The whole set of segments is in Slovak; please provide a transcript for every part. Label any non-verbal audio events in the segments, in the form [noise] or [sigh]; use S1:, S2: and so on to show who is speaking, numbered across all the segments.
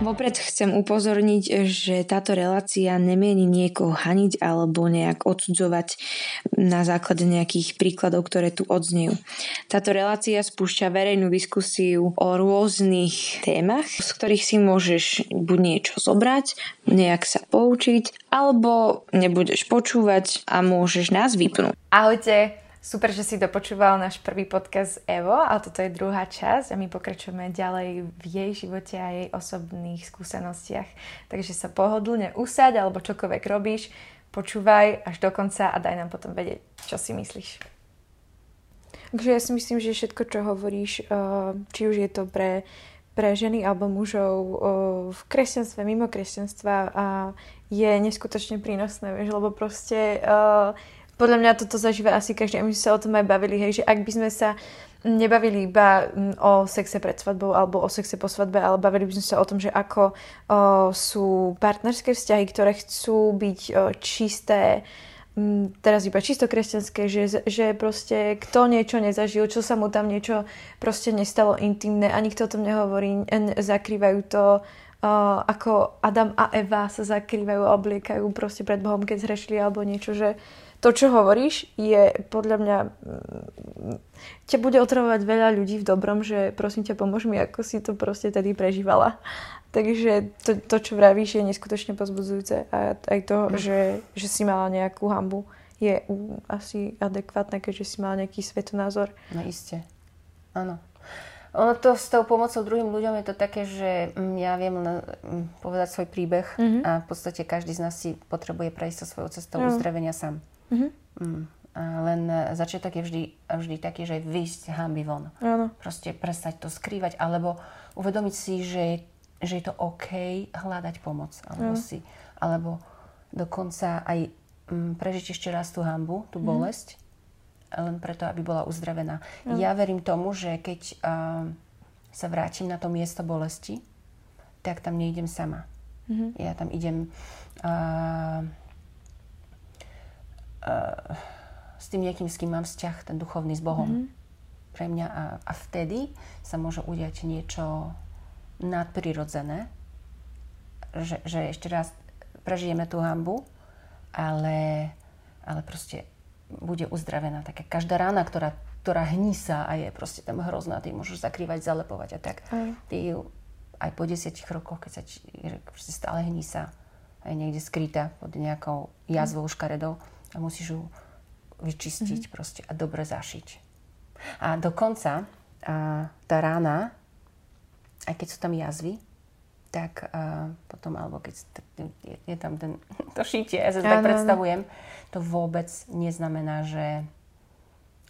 S1: Vopred chcem upozorniť, že táto relácia nemieni niekoho haniť alebo nejak odsudzovať na základe nejakých príkladov, ktoré tu odznejú. Táto relácia spúšťa verejnú diskusiu o rôznych témach, z ktorých si môžeš buď niečo zobrať, nejak sa poučiť, alebo nebudeš počúvať a môžeš nás vypnúť.
S2: Ahojte, Super, že si dopočúval náš prvý podcast Evo a toto je druhá časť a my pokračujeme ďalej v jej živote a jej osobných skúsenostiach. Takže sa pohodlne usaď alebo čokoľvek robíš, počúvaj až do konca a daj nám potom vedieť, čo si myslíš. Takže ja si myslím, že všetko, čo hovoríš, eh, či už je to pre, pre ženy alebo mužov eh, v kresťanstve, mimo kresťanstva, je neskutočne prínosné, vieš, lebo proste uh, podľa mňa toto zažíva asi každý a my sme sa o tom aj bavili, hej, že ak by sme sa nebavili iba mm, o sexe pred svadbou alebo o sexe po svadbe, ale bavili by sme sa o tom, že ako o, sú partnerské vzťahy, ktoré chcú byť o, čisté, m, mm, teraz iba čisto kresťanské, že, že proste kto niečo nezažil, čo sa mu tam niečo proste nestalo intimné a nikto o tom nehovorí, zakrývajú to Uh, ako Adam a Eva sa zakrývajú a obliekajú proste pred Bohom, keď zhrešili alebo niečo, že to, čo hovoríš, je podľa mňa... Mm, ťa bude otravovať veľa ľudí v dobrom, že prosím ťa, pomôž mi, ako si to proste tedy prežívala. Takže to, to čo vravíš, je neskutočne pozbudzujúce. A aj to, mm. že, že si mala nejakú hambu, je asi adekvátne, keďže si mala nejaký svetonázor.
S3: No iste. Áno. Ono to s tou pomocou druhým ľuďom je to také, že mm, ja viem len mm, povedať svoj príbeh mm-hmm. a v podstate každý z nás si potrebuje prejsť so svojou cestou mm. uzdravenia sám. Mm-hmm. Mm. A len e, začiatok je vždy, vždy taký, že výjsť hamby von. Áno. Proste prestať to skrývať, alebo uvedomiť si, že, že je to OK hľadať pomoc. Alebo, si, alebo dokonca aj mm, prežiť ešte raz tú hambu, tú mhm. bolesť, mm. len preto, aby bola uzdravená. Mm. Ja verím tomu, že keď uh, sa vrátim na to miesto bolesti, tak tam neidem sama. Mm-hmm. Ja tam idem... Uh, s tým niekým, s kým mám vzťah, ten duchovný s Bohom. Mm-hmm. Pre mňa a, a vtedy sa môže udiať niečo nadprirodzené, že, že ešte raz prežijeme tú hambu, ale, ale proste bude uzdravená. Taká každá rána, ktorá, ktorá hnísa a je proste tam hrozná, ty môžeš zakrývať, zalepovať a tak. Aj. Ty aj po desiatich rokoch, keď sa proste stále hnísa, aj niekde skrytá pod nejakou jazvou škaredou, a musíš ju vyčistiť mm-hmm. proste a dobre zašiť. A dokonca a tá rána, aj keď sú tam jazvy, tak a potom, alebo keď je, je tam ten, [laughs] to šítie, ja sa tak predstavujem, to vôbec neznamená, že,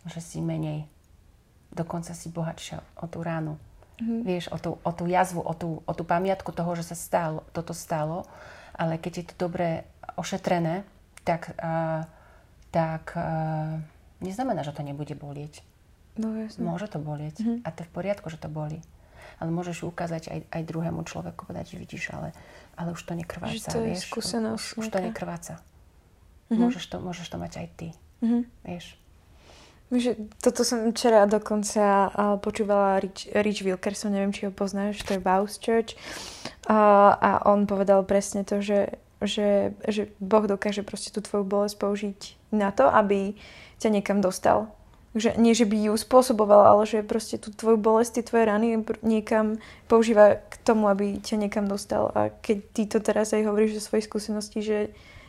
S3: že si menej. Dokonca si bohatšia o tú ránu. Mm-hmm. Vieš, o tú, o tú jazvu, o tú, o tú pamiatku toho, že sa stalo, toto stalo. Ale keď je to dobre ošetrené, tak, uh, tak uh, neznamená, že to nebude bolieť.
S2: No jasne.
S3: Môže to bolieť mm-hmm. a to v poriadku, že to bolí. Ale môžeš ukázať aj, aj druhému človeku, povedať, že vidíš, ale, ale už to nekrváca. Že
S2: to je vieš, skúsenosť.
S3: Už, už to nekrváca. Mm-hmm. Môžeš, to, môžeš to mať aj ty. Mm-hmm. Vieš.
S2: Že toto som včera dokonca počúvala Rich, Rich Wilkerson, neviem, či ho poznáš, to je Vows Church. A, a on povedal presne to, že že, že Boh dokáže proste tú tvoju bolesť použiť na to, aby ťa niekam dostal. Že, nie, že by ju spôsoboval, ale že proste tú tvoju bolesť, tie tvoje rany niekam používa k tomu, aby ťa niekam dostal. A keď ty to teraz aj hovoríš zo svojej skúsenosti, že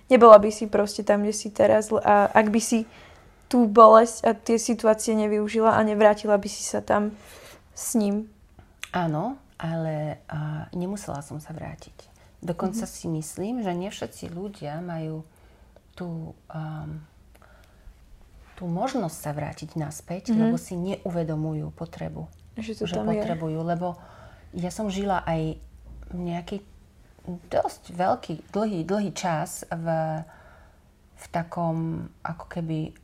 S2: nebola by si proste tam, kde si teraz a ak by si tú bolesť a tie situácie nevyužila a nevrátila by si sa tam s ním.
S3: Áno, ale uh, nemusela som sa vrátiť. Dokonca mm-hmm. si myslím, že nie všetci ľudia majú tú, um, tú možnosť sa vrátiť naspäť, mm-hmm. lebo si neuvedomujú potrebu.
S2: Že, to
S3: že potrebujú.
S2: Je.
S3: Lebo ja som žila aj v nejakej dosť veľký, dlhý, dlhý čas v, v takom ako keby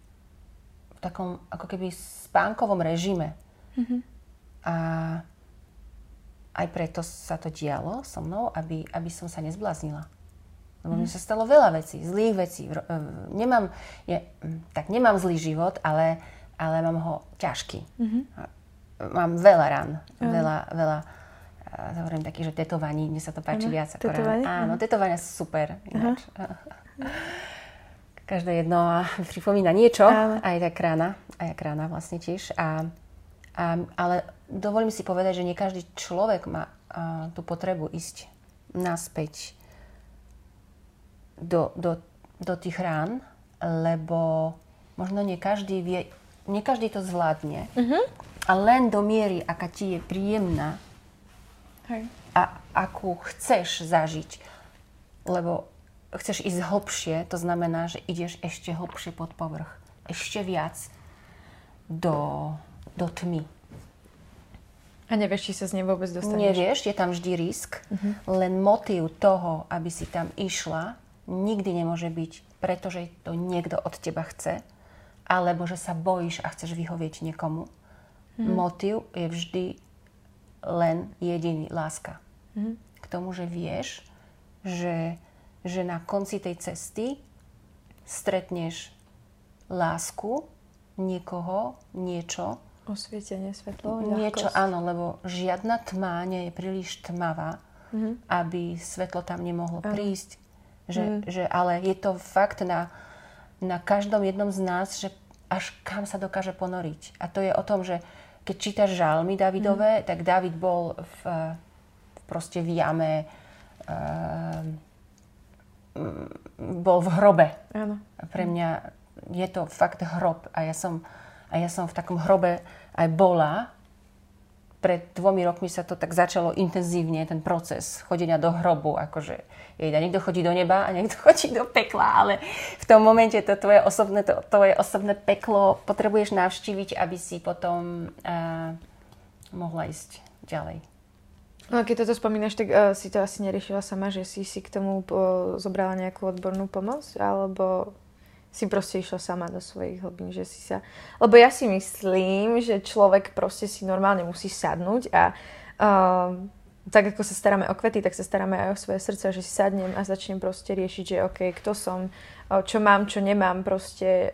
S3: v takom ako keby spánkovom režime. Mm-hmm. A aj preto sa to dialo so mnou, aby, aby som sa nezbláznila. Lebo mm. mi sa stalo veľa vecí, zlých vecí. E, nemám, je, tak nemám zlý život, ale, ale mám ho ťažký. Mm-hmm. Mám veľa ran, mm. veľa, veľa hovorím taký, že tetovaní, mne sa to páči ano, viac. Ako tetovanie? Áno, tetovania sú super. Ináč. Každé jedno pripomína niečo, aj tak rána, aj tak rána vlastne tiež. A, a, ale dovolím si povedať, že nie každý človek má a, tú potrebu ísť naspäť do, do, do tých rán, lebo možno nie každý vie, nie každý to zvládne. Uh-huh. A len do miery, aká ti je príjemná Hej. a akú chceš zažiť. Lebo chceš ísť hlbšie, to znamená, že ideš ešte hlbšie pod povrch. Ešte viac do, do tmy.
S2: A nevieš, či sa z nej vôbec dostaneš?
S3: Nevieš, je tam vždy risk. Uh-huh. Len motív toho, aby si tam išla, nikdy nemôže byť, pretože to niekto od teba chce, alebo že sa bojíš a chceš vyhovieť niekomu. Uh-huh. Motív je vždy len jediný láska. Mm-hmm. K tomu, že vieš, že, že na konci tej cesty stretneš lásku, niekoho, niečo.
S2: Osvietenie, svetlo,
S3: ľahkosť. Niečo, áno, lebo žiadna tma nie je príliš tmavá, mm-hmm. aby svetlo tam nemohlo áno. prísť. Že, mm. že, ale je to fakt na, na každom jednom z nás, že až kam sa dokáže ponoriť. A to je o tom, že keď čítaš žalmy Davidové, mm. tak David bol v, v proste v jame, uh, bol v hrobe.
S2: Áno.
S3: Pre mňa je to fakt hrob a ja som, a ja som v takom hrobe aj bola pred dvomi rokmi sa to tak začalo intenzívne, ten proces chodenia do hrobu, akože jejda, niekto chodí do neba a niekto [laughs] chodí do pekla, ale v tom momente to tvoje osobné, to, tvoje osobné peklo potrebuješ navštíviť, aby si potom uh, mohla ísť ďalej.
S2: No, keď toto spomínaš, tak uh, si to asi neriešila sama, že si si k tomu uh, zobrala nejakú odbornú pomoc, alebo si proste išla sama do svojich hlbín, že si sa... Lebo ja si myslím, že človek proste si normálne musí sadnúť a uh, tak ako sa staráme o kvety, tak sa staráme aj o svoje srdce, že si sadnem a začnem proste riešiť, že OK, kto som, čo mám, čo nemám, proste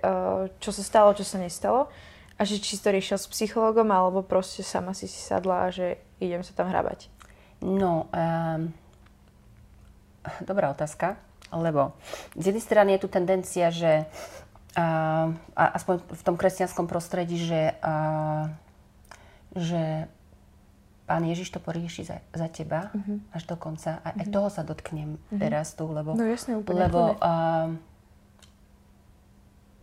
S2: čo sa stalo, čo sa nestalo a že či si to riešil s psychologom alebo proste sama si si sadla a že idem sa tam hrabať.
S3: No, um, dobrá otázka lebo z jednej strany je tu tendencia, že a, a aspoň v tom kresťanskom prostredí, že, a, že Pán Ježiš to porieši za, za teba uh-huh. až do konca. A uh-huh. aj mhm. toho sa dotknem uh-huh. teraz tu, lebo,
S2: no, jasne, úplne,
S3: lebo a,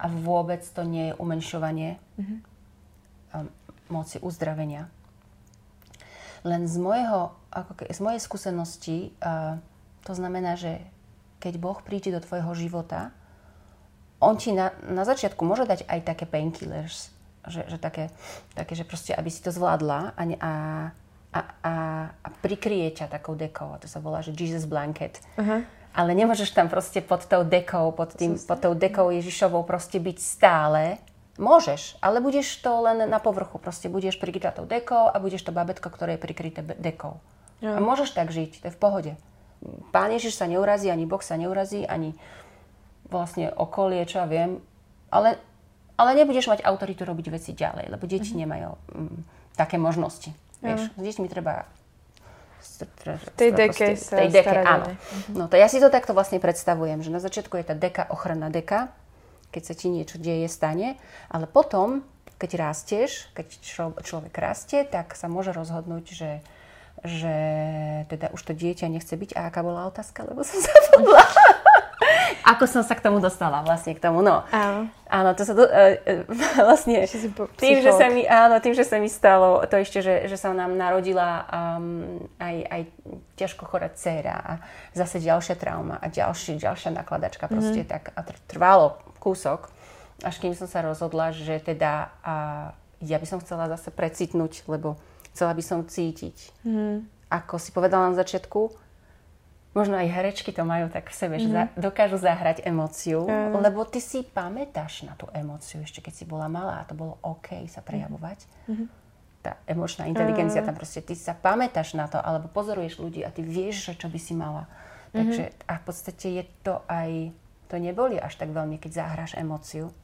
S3: a vôbec to nie je umenšovanie uh-huh. a, moci uzdravenia. Len z, môjho, ako, z mojej skúsenosti a, to znamená, že keď Boh príde do tvojho života, on ti na, na začiatku môže dať aj také painkillers, že, že také, také, že proste, aby si to zvládla a, a, a, a, a prikrie ťa takou dekou. A to sa volá, že Jesus blanket. Uh-huh. Ale nemôžeš tam proste pod tou dekou, pod, tým, pod tou dekou Ježišovou proste byť stále. Môžeš, ale budeš to len na povrchu. Proste budeš prikrytá tou dekou a budeš to babetko, ktoré je prikryté dekou. Uh-huh. A môžeš tak žiť, to je v pohode. Pán Ježiš sa neurazí, ani Boh sa neurazí, ani vlastne okolie, čo ja viem. Ale, ale nebudeš mať autoritu robiť veci ďalej, lebo deti mm-hmm. nemajú mm, také možnosti. Mm. Vieš, s deťmi treba
S2: v tej deke
S3: sa tej deke, áno. Mm-hmm. No to ja si to takto vlastne predstavujem, že na začiatku je tá deka, ochranná deka, keď sa ti niečo deje, stane, ale potom, keď rastieš, keď člo, človek rastie, tak sa môže rozhodnúť, že že teda už to dieťa nechce byť. A aká bola otázka, lebo som [laughs] zabudla. Ako som sa k tomu dostala vlastne k tomu, no.
S2: Áno.
S3: Áno, to sa do, uh, [laughs] vlastne tým, že sa mi, áno, tým, že sa mi stalo to ešte, že, že sa nám narodila um, aj, aj ťažko chorá dcéra a zase ďalšia trauma a ďalší, ďalšia nakladačka mm. proste tak a trvalo kúsok, až kým som sa rozhodla, že teda uh, ja by som chcela zase precitnúť, lebo Chcela by som cítiť. Mm. Ako si povedala na začiatku, možno aj herečky to majú tak v sebe, mm-hmm. že za, dokážu zahrať emóciu, mm. lebo ty si pamätáš na tú emóciu, ešte keď si bola malá a to bolo OK sa prejavovať. Mm-hmm. Tá emočná inteligencia, mm. tam proste ty sa pamätáš na to, alebo pozoruješ ľudí a ty vieš, čo by si mala. Mm-hmm. Takže a v podstate je to aj, to neboli až tak veľmi, keď zahráš emóciu.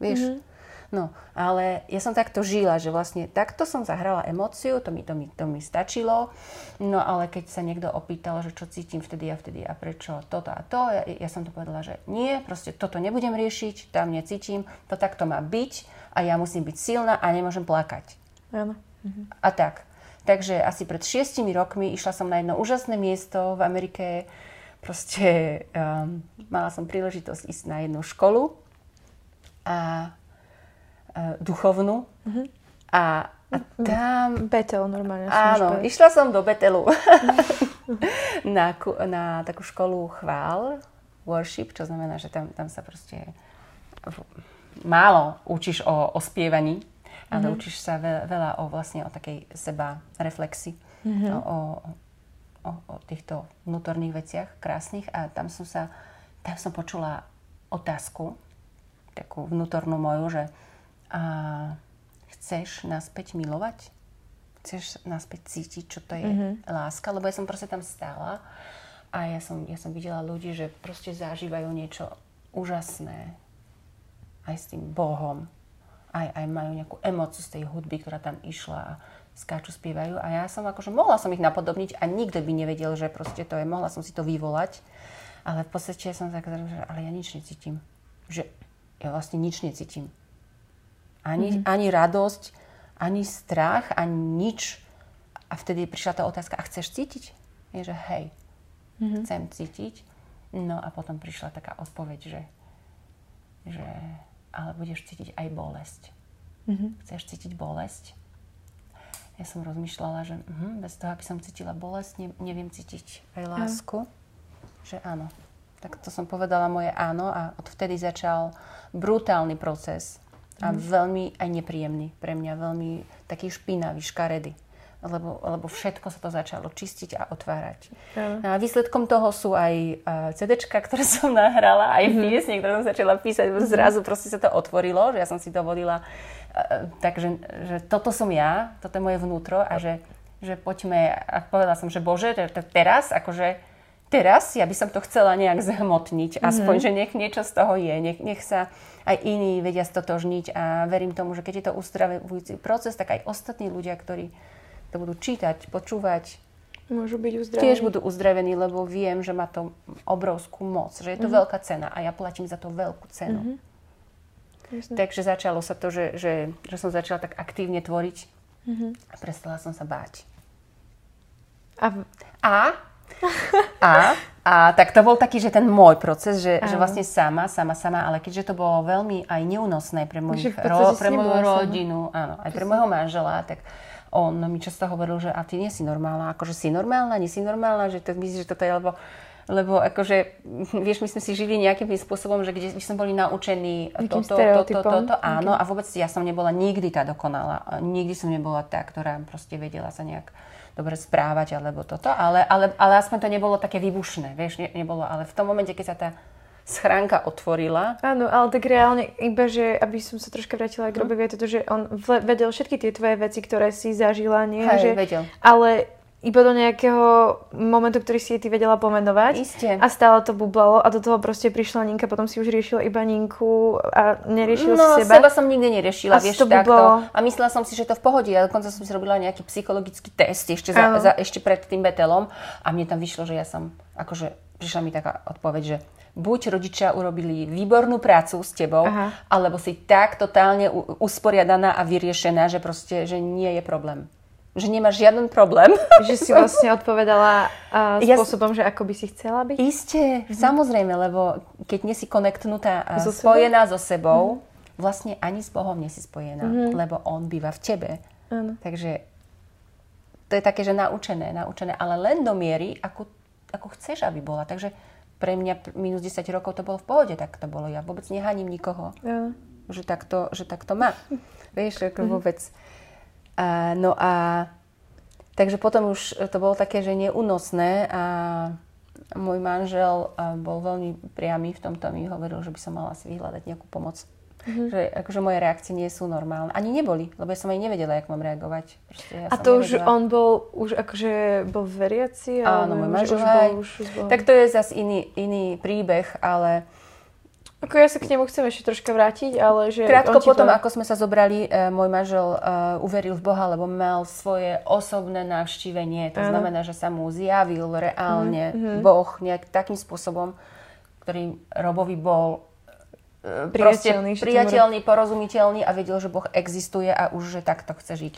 S3: Vieš, mm-hmm No, ale ja som takto žila, že vlastne takto som zahrala emóciu, to mi, to mi, to mi stačilo. No ale keď sa niekto opýtal, že čo cítim vtedy a vtedy a prečo toto a to, ja, ja som to povedala, že nie, proste toto nebudem riešiť, tam necítim, to takto má byť a ja musím byť silná a nemôžem plakať.
S2: Áno.
S3: Mhm. A tak. Takže asi pred šiestimi rokmi išla som na jedno úžasné miesto v Amerike. Proste um, mala som príležitosť ísť na jednu školu a duchovnú. Uh-huh. A, a tam...
S2: Betel normálne.
S3: Áno, išla som do Betelu [laughs] na, na takú školu chvál, worship, čo znamená, že tam, tam sa proste málo učíš o, o spievaní, ale uh-huh. učíš sa veľa, veľa o vlastne o takej seba reflexi, o, o, o, o týchto vnútorných veciach krásnych a tam som sa, tam som počula otázku, takú vnútornú moju, že a chceš naspäť milovať? Chceš naspäť cítiť, čo to je mm-hmm. láska? Lebo ja som proste tam stála a ja som, ja som videla ľudí, že proste zažívajú niečo úžasné aj s tým Bohom. Aj, aj majú nejakú emociu z tej hudby, ktorá tam išla a skáču, spievajú. A ja som akože, mohla som ich napodobniť a nikto by nevedel, že proste to je, mohla som si to vyvolať. Ale v podstate som tak, že ale ja nič necítim. Že ja vlastne nič necítim. Ani, mm-hmm. ani radosť, ani strach, ani nič. A vtedy prišla tá otázka, a chceš cítiť? Je, že hej, mm-hmm. chcem cítiť. No a potom prišla taká odpoveď, že, že ale budeš cítiť aj bolesť. Mm-hmm. Chceš cítiť bolesť? Ja som rozmýšľala, že uh, bez toho, aby som cítila bolesť, ne, neviem cítiť aj lásku. Mm. Že áno. Tak to som povedala moje áno a odvtedy začal brutálny proces a mm. veľmi aj nepríjemný pre mňa, veľmi taký špinavý, škaredý. Lebo, lebo všetko sa to začalo čistiť a otvárať. Mm. A výsledkom toho sú aj uh, CDčka, ktoré [laughs] som nahrala, aj mm. piesne, ktoré som začala písať. Mm. Zrazu proste sa to otvorilo, že ja som si dovolila. Uh, takže že toto som ja, toto je moje vnútro a že, že poďme, a povedala som, že Bože, teraz, akože teraz ja by som to chcela nejak zhmotniť, mm-hmm. aspoň, že nech niečo z toho je, nech, nech sa aj iní vedia stotožniť a verím tomu, že keď je to uzdravujúci proces, tak aj ostatní ľudia, ktorí to budú čítať, počúvať,
S2: Môžu byť uzdravení.
S3: Tiež budú uzdravení, lebo viem, že má to obrovskú moc, že je to mm-hmm. veľká cena a ja platím za to veľkú cenu. Mm-hmm. Takže začalo sa to, že, že, že som začala tak aktívne tvoriť mm-hmm. a prestala som sa báť.
S2: A,
S3: a a, a tak to bol taký, že ten môj proces, že, že vlastne sama, sama, sama, ale keďže to bolo veľmi aj neúnosné pre, mojich, ro, pre moju rodinu, áno, aj pre môjho manžela, tak on mi často hovoril, že a ty nie si normálna, akože si normálna, nie si normálna, že to myslíš, že toto je, lebo lebo akože, [laughs] vieš, my sme si žili nejakým spôsobom, že kde sme boli naučení toto, toto, toto, toto, áno, okay. a vôbec ja som nebola nikdy tá dokonalá, nikdy som nebola tá, ktorá proste vedela sa nejak dobre správať alebo toto, ale, ale, ale aspoň to nebolo také vybušné, vieš, ne, nebolo, ale v tom momente, keď sa tá schránka otvorila.
S2: Áno, ale tak reálne iba, že aby som sa troška vrátila k hm? Robovi, je to, že on vedel všetky tie tvoje veci, ktoré si zažila, nie?
S3: Hej,
S2: že,
S3: vedel.
S2: Ale iba do nejakého momentu, ktorý si ty vedela pomenovať.
S3: Isté.
S2: A stále to bublalo a do toho proste prišla Ninka, potom si už riešila iba Ninku a neriešila
S3: no,
S2: si seba.
S3: seba som nikdy neriešila, a vieš, to takto. A myslela som si, že to v pohode. Ja dokonca som si robila nejaký psychologický test ešte, za, za, ešte pred tým betelom a mne tam vyšlo, že ja som, akože prišla mi taká odpoveď, že buď rodičia urobili výbornú prácu s tebou, Aha. alebo si tak totálne usporiadaná a vyriešená, že proste, že nie je problém že nemáš žiaden problém. [laughs]
S2: Že si vlastne odpovedala uh, spôsobom, ja, že ako by si chcela byť?
S3: Isté, mhm. samozrejme, lebo keď nie si konektnutá a so spojená sebou? so sebou, mhm. vlastne ani s Bohom nie si spojená, mhm. lebo On býva v tebe.
S2: Ano.
S3: Takže to je také, že naučené, naučené, ale len do miery, ako, ako chceš, aby bola. Takže pre mňa minus 10 rokov to bolo v pohode, tak to bolo. Ja vôbec nehaním nikoho,
S2: ano.
S3: že takto, že takto má. [laughs] Vieš, ako vôbec... Uh, no a takže potom už to bolo také, že neúnosné a môj manžel bol veľmi priamy v tomto, mi hovoril, že by som mala si vyhľadať nejakú pomoc. Mm-hmm. Že akože moje reakcie nie sú normálne. Ani neboli, lebo ja som aj nevedela, jak mám reagovať.
S2: Proste, ja a to nevedela. už on bol, už akože bol veriaci?
S3: Áno, môj manžel aj. Bol, už, už bol... Tak to je zase iný, iný príbeh, ale
S2: ako ja sa k nemu chcem ešte troška vrátiť, ale že...
S3: Krátko potom, to... ako sme sa zobrali, e, môj manžel e, uveril v Boha, lebo mal svoje osobné navštívenie. To ano. znamená, že sa mu zjavil reálne mm-hmm. Boh nejak takým spôsobom, ktorý Robovi bol e, priateľný, priateľný, porozumiteľný a vedel, že Boh existuje a už, že takto chce žiť.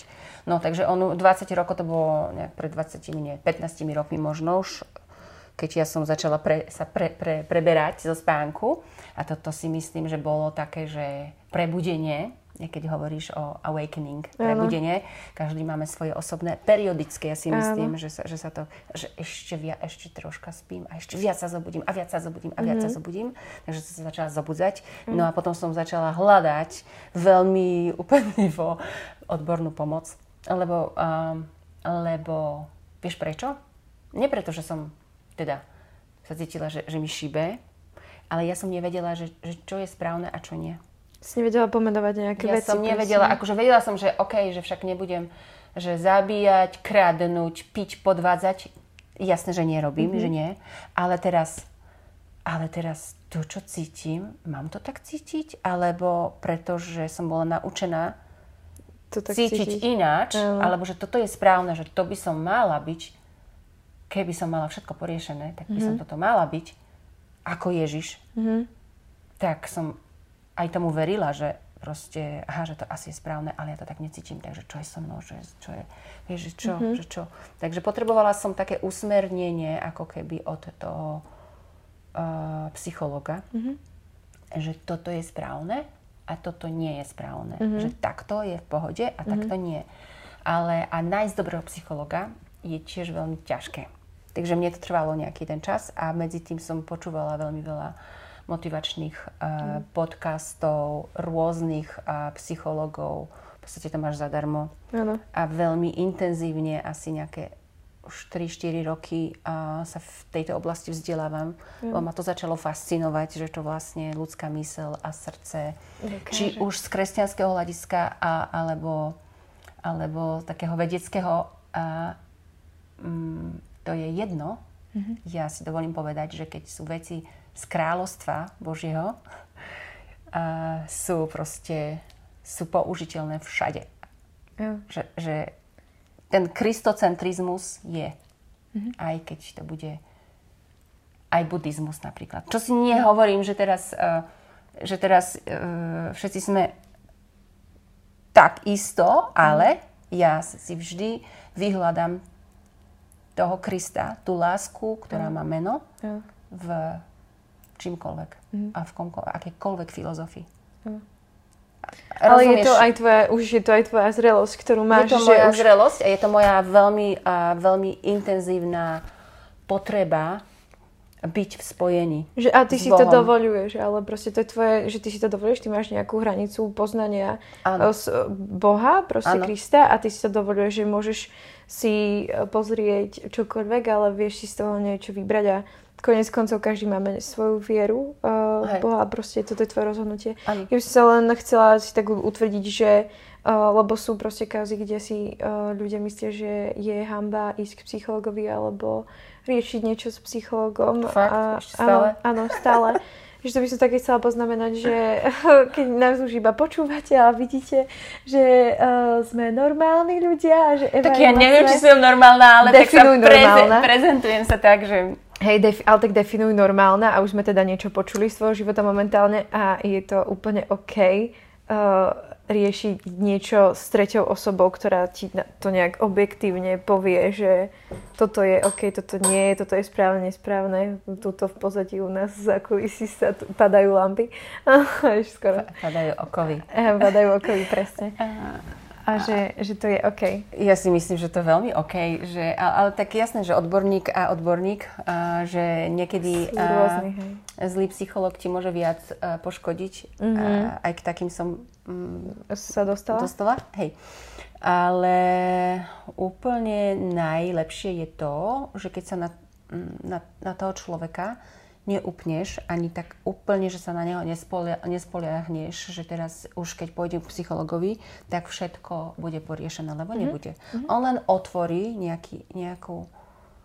S3: No takže on 20 rokov, to bolo nejak pred 20, nie, 15 rokmi možno už, keď ja som začala pre, sa pre, pre, preberať zo spánku. A toto si myslím, že bolo také, že prebudenie, keď hovoríš o awakening, prebudenie, každý máme svoje osobné, periodické, ja si myslím, že sa, že sa to, že ešte, via, ešte troška spím a ešte viac sa zobudím a viac sa zobudím a viac mm-hmm. sa mhm. zobudím. Takže som sa začala zobudzať. Mm-hmm. No a potom som začala hľadať veľmi úplnivo odbornú pomoc. Lebo, um, lebo vieš prečo? Nie preto, že som teda sa cítila, že, že mi šíbe, ale ja som nevedela, že, že čo je správne a čo nie.
S2: Si nevedela pomenovať nejaké
S3: ja
S2: veci?
S3: Ja som nevedela, prosím. akože vedela som, že OK, že však nebudem že zabíjať, kradnúť, piť, podvádzať. Jasné, že nerobím, mm-hmm. že nie. Ale teraz, ale teraz to, čo cítim, mám to tak cítiť? Alebo pretože som bola naučená to tak cítiť, cítiť ináč, uh. alebo že toto je správne, že to by som mala byť, keby som mala všetko poriešené, tak by mm-hmm. som mhm. toto mala byť ako Ježiš, mm-hmm. tak som aj tomu verila, že proste, aha, že to asi je správne, ale ja to tak necítim, takže čo je so mnou, že čo je, vieš, že čo, mm-hmm. že čo. Takže potrebovala som také usmernenie, ako keby od toho uh, psychologa, mm-hmm. že toto je správne a toto nie je správne. Mm-hmm. Že takto je v pohode a mm-hmm. takto nie. Ale a nájsť dobrého psychologa je tiež veľmi ťažké. Takže mne to trvalo nejaký ten čas a medzi tým som počúvala veľmi veľa motivačných uh, mm. podcastov, rôznych uh, psychologov. V podstate to máš zadarmo. Ano. A veľmi intenzívne, asi nejaké už 3-4 roky uh, sa v tejto oblasti vzdelávam. Mm. Lebo ma to začalo fascinovať, že to vlastne ľudská mysel a srdce, Dokáže. či už z kresťanského hľadiska, a, alebo, alebo takého vedeckého uh, um, to je jedno. Mm-hmm. Ja si dovolím povedať, že keď sú veci z kráľovstva Božieho, [laughs] uh, sú proste sú použiteľné všade. Mm. Že, že ten kristocentrizmus je. Mm-hmm. Aj keď to bude aj buddhizmus napríklad. Čo si nehovorím, že teraz, uh, že teraz uh, všetci sme tak isto, ale ja si vždy vyhľadám toho Krista, tú lásku, ktorá má meno v čímkoľvek mm. a v komko, akékoľvek filozofii. Mm.
S2: Ale je to aj tvoja, už je to aj tvoja zrelosť, ktorú máš.
S3: Je to moja už... zrelosť a je to moja veľmi, a veľmi intenzívna potreba byť v spojení.
S2: Že, a ty si Bohom. to dovoluješ, ale proste to je tvoje, že ty si to dovoluješ, ty máš nejakú hranicu poznania ano. z Boha, proste ano. Krista a ty si to dovoluješ, že môžeš si e, pozrieť čokoľvek, ale vieš si z toho niečo vybrať a konec koncov každý máme svoju vieru uh, Boha a proste toto je tvoje rozhodnutie. Ano. Ja by som sa len chcela si tak utvrdiť, že uh, lebo sú proste kauzy, kde si uh, ľudia myslia, že je hamba ísť k psychologovi alebo riešiť niečo s psychologom.
S3: Fakt? A, Ešte stále?
S2: Áno, áno stále. [laughs] že to by som také chcela poznamenať, že [laughs] keď nás už iba počúvate a vidíte, že uh, sme normálni ľudia a že
S3: Eva Tak ja neviem, či som normálna, ale tak sa preze- prezentujem sa tak, že...
S2: Hej, def- ale tak definuj normálna a už sme teda niečo počuli z tvojho života momentálne a je to úplne OK. Uh, riešiť niečo s treťou osobou, ktorá ti to nejak objektívne povie, že toto je OK, toto nie je, toto je správne, nesprávne. Tuto v pozadí u nás za kulisy sa t- padajú lampy. [laughs]
S3: skoro. Padajú okovy.
S2: Padajú okovy, presne. [laughs] A že, že to je OK.
S3: Ja si myslím, že to je veľmi OK. Že, ale, ale tak jasné, že odborník a odborník, a, že niekedy
S2: rôzny,
S3: zlý psycholog ti môže viac a, poškodiť. Mm-hmm. A, aj k takým som
S2: mm, sa dostala?
S3: Dostala, hej. Ale úplne najlepšie je to, že keď sa na, na, na toho človeka neupneš ani tak úplne, že sa na neho nespoliahneš, že teraz už keď pôjdem k psychologovi, tak všetko bude poriešené, lebo mm-hmm. nebude. Mm-hmm. On len otvorí nejaký, nejakú,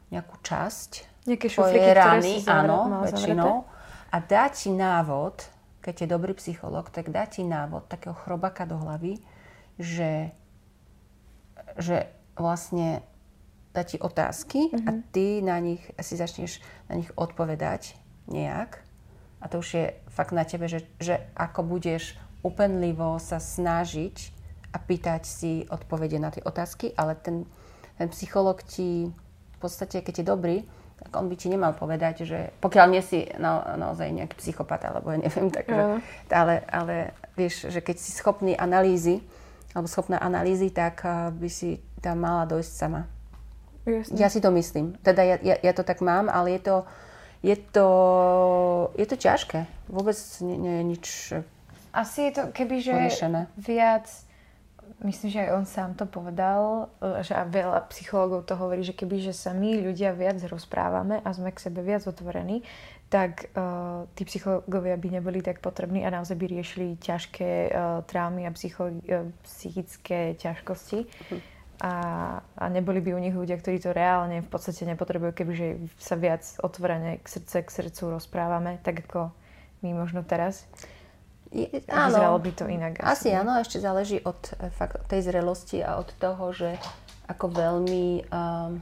S3: nejakú časť
S2: Nejaké šuflíky, rany,
S3: áno, väčšinou. A dá ti návod, keď je dobrý psycholog, tak dá ti návod takého chrobaka do hlavy, že, že vlastne dá ti otázky mm-hmm. a mhm. ty na nich si začneš na nich odpovedať nejak. A to už je fakt na tebe, že, že ako budeš upenlivo sa snažiť a pýtať si odpovede na tie otázky, ale ten, ten psycholog ti v podstate, keď je dobrý, tak on by ti nemal povedať, že pokiaľ nie si na, naozaj nejaký psychopat, alebo ja neviem, tak, že, ale, ale vieš, že keď si schopný analýzy, alebo schopná analýzy, tak uh, by si tam mala dojsť sama. Jasne. Ja si to myslím. Teda ja, ja, ja to tak mám, ale je to, je to, je to ťažké. Vôbec nie, nie je nič
S2: Asi je to, kebyže viac, myslím, že aj on sám to povedal, e, že a veľa psychológov to hovorí, že kebyže sa my ľudia viac rozprávame a sme k sebe viac otvorení, tak uh, tí psychológovia by neboli tak potrební a naozaj by riešili ťažké uh, traumy a psycho, uh, psychické ťažkosti. Hm a, a neboli by u nich ľudia, ktorí to reálne v podstate nepotrebujú, kebyže sa viac otvorene k srdce k srdcu rozprávame, tak ako my možno teraz.
S3: Je, áno, by to inak. Asi, asi áno, ešte záleží od e, fakt, tej zrelosti a od toho, že ako veľmi... Um,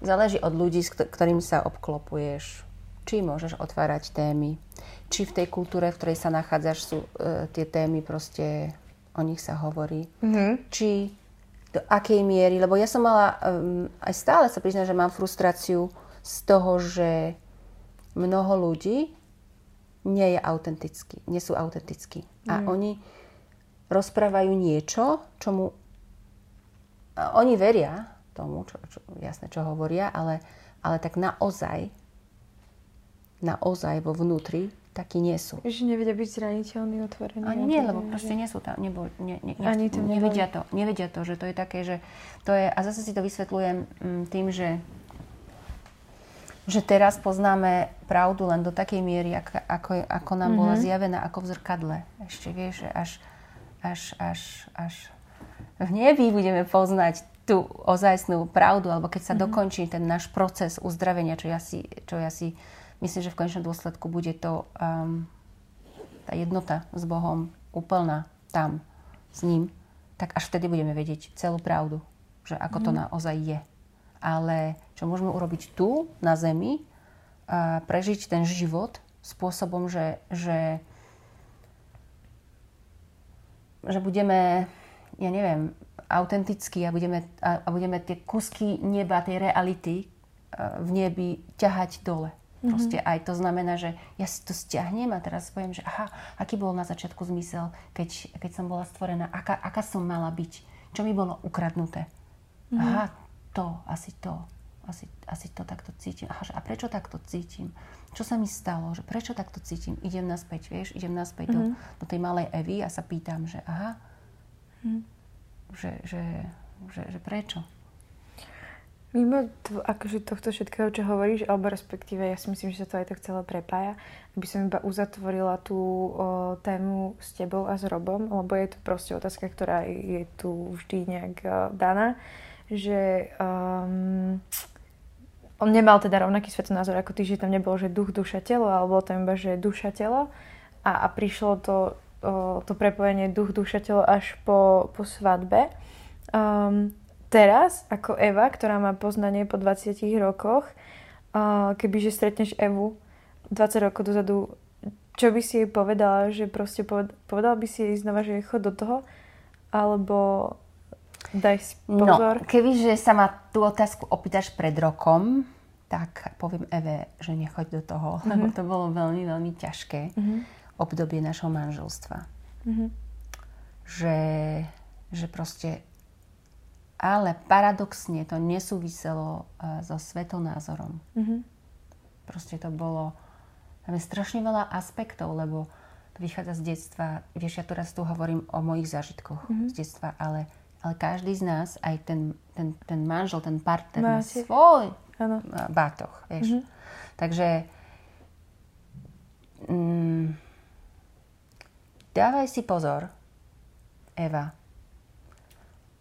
S3: záleží od ľudí, s ktorými sa obklopuješ. Či môžeš otvárať témy, či v tej kultúre, v ktorej sa nachádzaš, sú uh, tie témy proste, o nich sa hovorí. Mm-hmm. Či do akej miery, lebo ja som mala, um, aj stále sa priznám, že mám frustráciu z toho, že mnoho ľudí nie je autentický, nie sú autentickí. Mm. A oni rozprávajú niečo, čomu oni veria tomu, čo, čo, jasné, čo hovoria, ale, ale tak naozaj, naozaj vo vnútri takí nie sú.
S2: Že nevedia byť zraniteľní, otvorení.
S3: Ani nie, lebo proste nie sú tam, nebol, ne, ne, ne, Ani to nevedia to, nevedia to, že to je také, že to je, a zase si to vysvetľujem mm, tým, že že teraz poznáme pravdu len do takej miery, ako, ako, ako nám mm-hmm. bola mhm. zjavená ako v zrkadle. Ešte vieš, že až, až, až, až v nebi budeme poznať tú ozajstnú pravdu, alebo keď sa mm-hmm. dokončí ten náš proces uzdravenia, čo ja si, čo ja si myslím, že v konečnom dôsledku bude to um, tá jednota s Bohom úplná tam s ním, tak až vtedy budeme vedieť celú pravdu, že ako to mhm. naozaj je. Ale čo môžeme urobiť tu, na zemi, a prežiť ten život spôsobom, že, že, že budeme, ja neviem, autentickí a budeme, a, a budeme tie kusky neba, tej reality v nebi ťahať dole. Proste mm-hmm. aj to znamená, že ja si to stiahnem a teraz poviem, že aha, aký bol na začiatku zmysel, keď, keď som bola stvorená, aká, aká som mala byť, čo mi bolo ukradnuté. Mm-hmm. Aha, to, asi to, asi, asi to takto cítim. Aha, a prečo takto cítim? Čo sa mi stalo? Že prečo takto cítim? Idem naspäť, vieš, idem naspäť mm-hmm. do, mhm. do tej malej Evy a sa pýtam, že aha, mm-hmm. že, že, že, že prečo?
S2: Mimo to, akože tohto všetkého, čo hovoríš, alebo respektíve ja si myslím, že sa to aj tak celé prepája, aby som iba uzatvorila tú o, tému s tebou a s Robom, lebo je to proste otázka, ktorá je tu vždy nejak o, daná, že um, on nemal teda rovnaký svetonázor ako ty, že tam nebolo, že duch, duša, telo, ale bolo tam iba, že duša, telo a, a prišlo to, o, to prepojenie duch, duša, telo až po, po svadbe. Um, teraz, ako Eva, ktorá má poznanie po 20 rokoch, kebyže stretneš Evu 20 rokov dozadu, čo by si jej povedala, že proste povedala by si jej znova, že chod do toho, alebo daj si no, pozor.
S3: No, kebyže sa ma tú otázku opýtaš pred rokom, tak poviem Eve, že nechoď do toho, mm-hmm. [laughs] lebo to bolo veľmi, veľmi ťažké mm-hmm. obdobie našho manželstva. Mm-hmm. Že, že proste ale paradoxne to nesúviselo uh, so svetonázorom. Mm-hmm. Proste to bolo... Tam je strašne veľa aspektov, lebo to vychádza z detstva. Vieš, ja teraz tu hovorím o mojich zážitkoch mm-hmm. z detstva, ale, ale každý z nás, aj ten, ten, ten manžel, ten partner má svoj ano. bátoch, vieš. Mm-hmm. Takže mm, dávaj si pozor, Eva,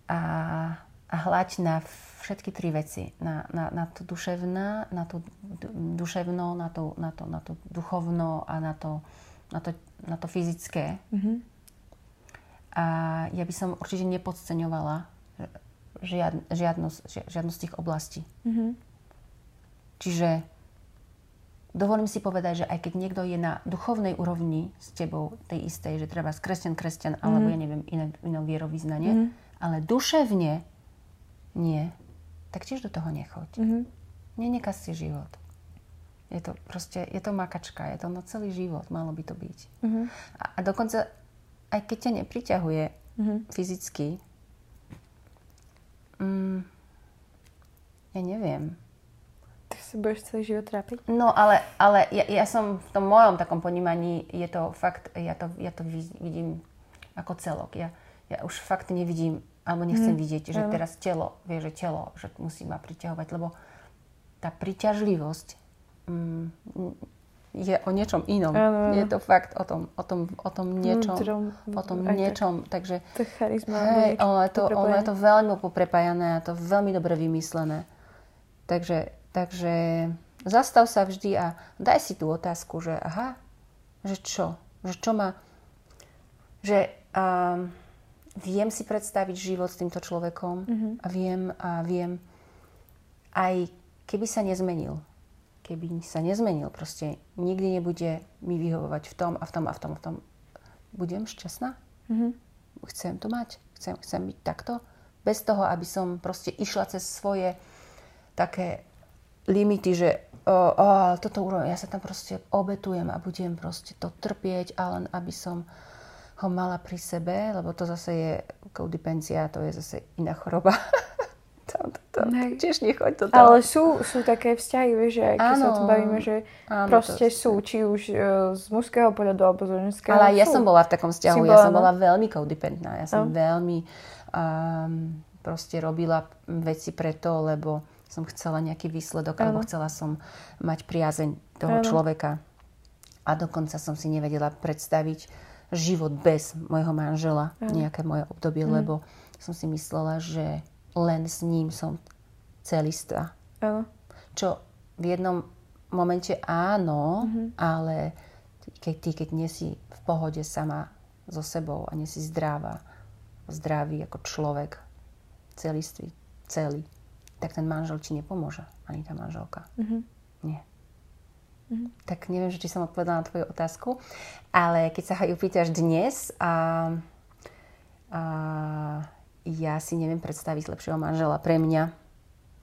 S3: a, a hľaď na všetky tri veci. Na, na, na to duševná, na to duševno, na to, na to, na to duchovno a na to, na to, na to fyzické. Mm-hmm. A ja by som určite nepodceňovala žiad, žiadnosť, žiadnosť tých oblastí. Mm-hmm. Čiže dovolím si povedať, že aj keď niekto je na duchovnej úrovni s tebou, tej istej, že treba kresťan, kresťan, mm-hmm. alebo ja neviem, iné, iné vierovýznanie, mm-hmm ale duševne nie, tak tiež do toho nechoď. Mm-hmm. Nenekaz si život. Je to proste, je to makačka, je to na celý život, malo by to byť. Mm-hmm. A, a dokonca, aj keď ťa nepriťahuje mm-hmm. fyzicky, mm, ja neviem.
S2: Tak sa budeš celý život trápiť?
S3: No, ale, ale ja, ja som v tom mojom takom ponímaní, je to fakt, ja to, ja to vidím ako celok. Ja, ja už fakt nevidím, alebo nechcem mm. vidieť, že teraz telo, vie, že telo, že musí ma priťahovať, lebo tá priťažlivosť mm, je o niečom inom. Ano, ano. Je to fakt o tom, o tom, o tom niečom. Vnútrom, o tom niečom. Tak, takže,
S2: to charizma.
S3: Hej, ono je to, ono je to veľmi poprepájané a to veľmi dobre vymyslené. Takže, takže zastav sa vždy a daj si tú otázku, že aha, že čo? Že čo ma... Že um, viem si predstaviť život s týmto človekom mm-hmm. a viem a viem aj keby sa nezmenil, keby sa nezmenil, proste nikdy nebude mi vyhovovať v tom a v tom a v tom a v tom. Budem šťastná? Mm-hmm. Chcem to mať? Chcem, chcem byť takto? Bez toho, aby som proste išla cez svoje také limity, že o, o, toto urobím, ja sa tam proste obetujem a budem proste to trpieť, ale aby som ho mala pri sebe, lebo to zase je kodepencia, to je zase iná choroba. [laughs] to, to, to, tiež nechoď do toho.
S2: Ale sú, sú také vzťahy, vieš, že keď sa o tom bavíme, že áno, proste sú, či už uh, z mužského pohľadu alebo z ženského.
S3: Ale ja som bola v takom vzťahu, ja som no? bola veľmi codependentná, ja som no. veľmi um, proste robila veci preto, lebo som chcela nejaký výsledok, ano. alebo chcela som mať priazeň toho ano. človeka. A dokonca som si nevedela predstaviť, život bez môjho manžela, mm. nejaké moje obdobie, mm. lebo som si myslela, že len s ním som celistvá. Mm. Čo v jednom momente áno, mm-hmm. ale keď ty, keď nie si v pohode sama so sebou a nie si zdravá, zdravý ako človek, celistvý, celý, tak ten manžel ti nepomôže, ani tá manželka. Mm-hmm. Nie. Mm-hmm. Tak neviem, či som odpovedala na tvoju otázku, ale keď sa ju pýtaš dnes, a, a ja si neviem predstaviť lepšieho manžela pre mňa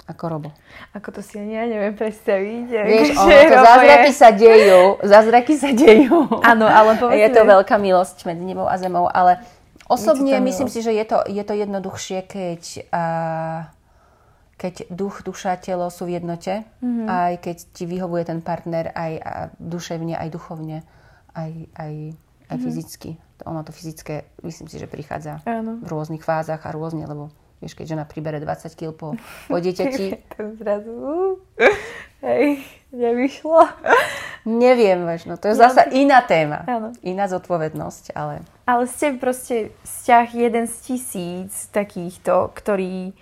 S3: ako Robo.
S2: Ako to si ja neviem predstaviť.
S3: Vieš, [laughs] ono, to zázraky sa dejú, zázraky sa dejú.
S2: Áno, ale povedzme.
S3: Je to veľká milosť medzi nebou a zemou, ale osobne myslím si, že je to, je to jednoduchšie, keď uh, keď duch, duša, telo sú v jednote, mm-hmm. aj keď ti vyhovuje ten partner aj duševne, aj duchovne, aj, aj, aj mm-hmm. fyzicky. Ono to fyzické, myslím si, že prichádza Áno. v rôznych fázach a rôzne, lebo vieš, keď žena pribere 20 kg po, [laughs] po dieťati. [laughs]
S2: to zrazu, uh, hej, nevyšlo.
S3: Neviem, vieš, no to je zasa iná téma. Áno. Iná zodpovednosť, ale...
S2: Ale ste proste vzťah jeden z tisíc takýchto, ktorý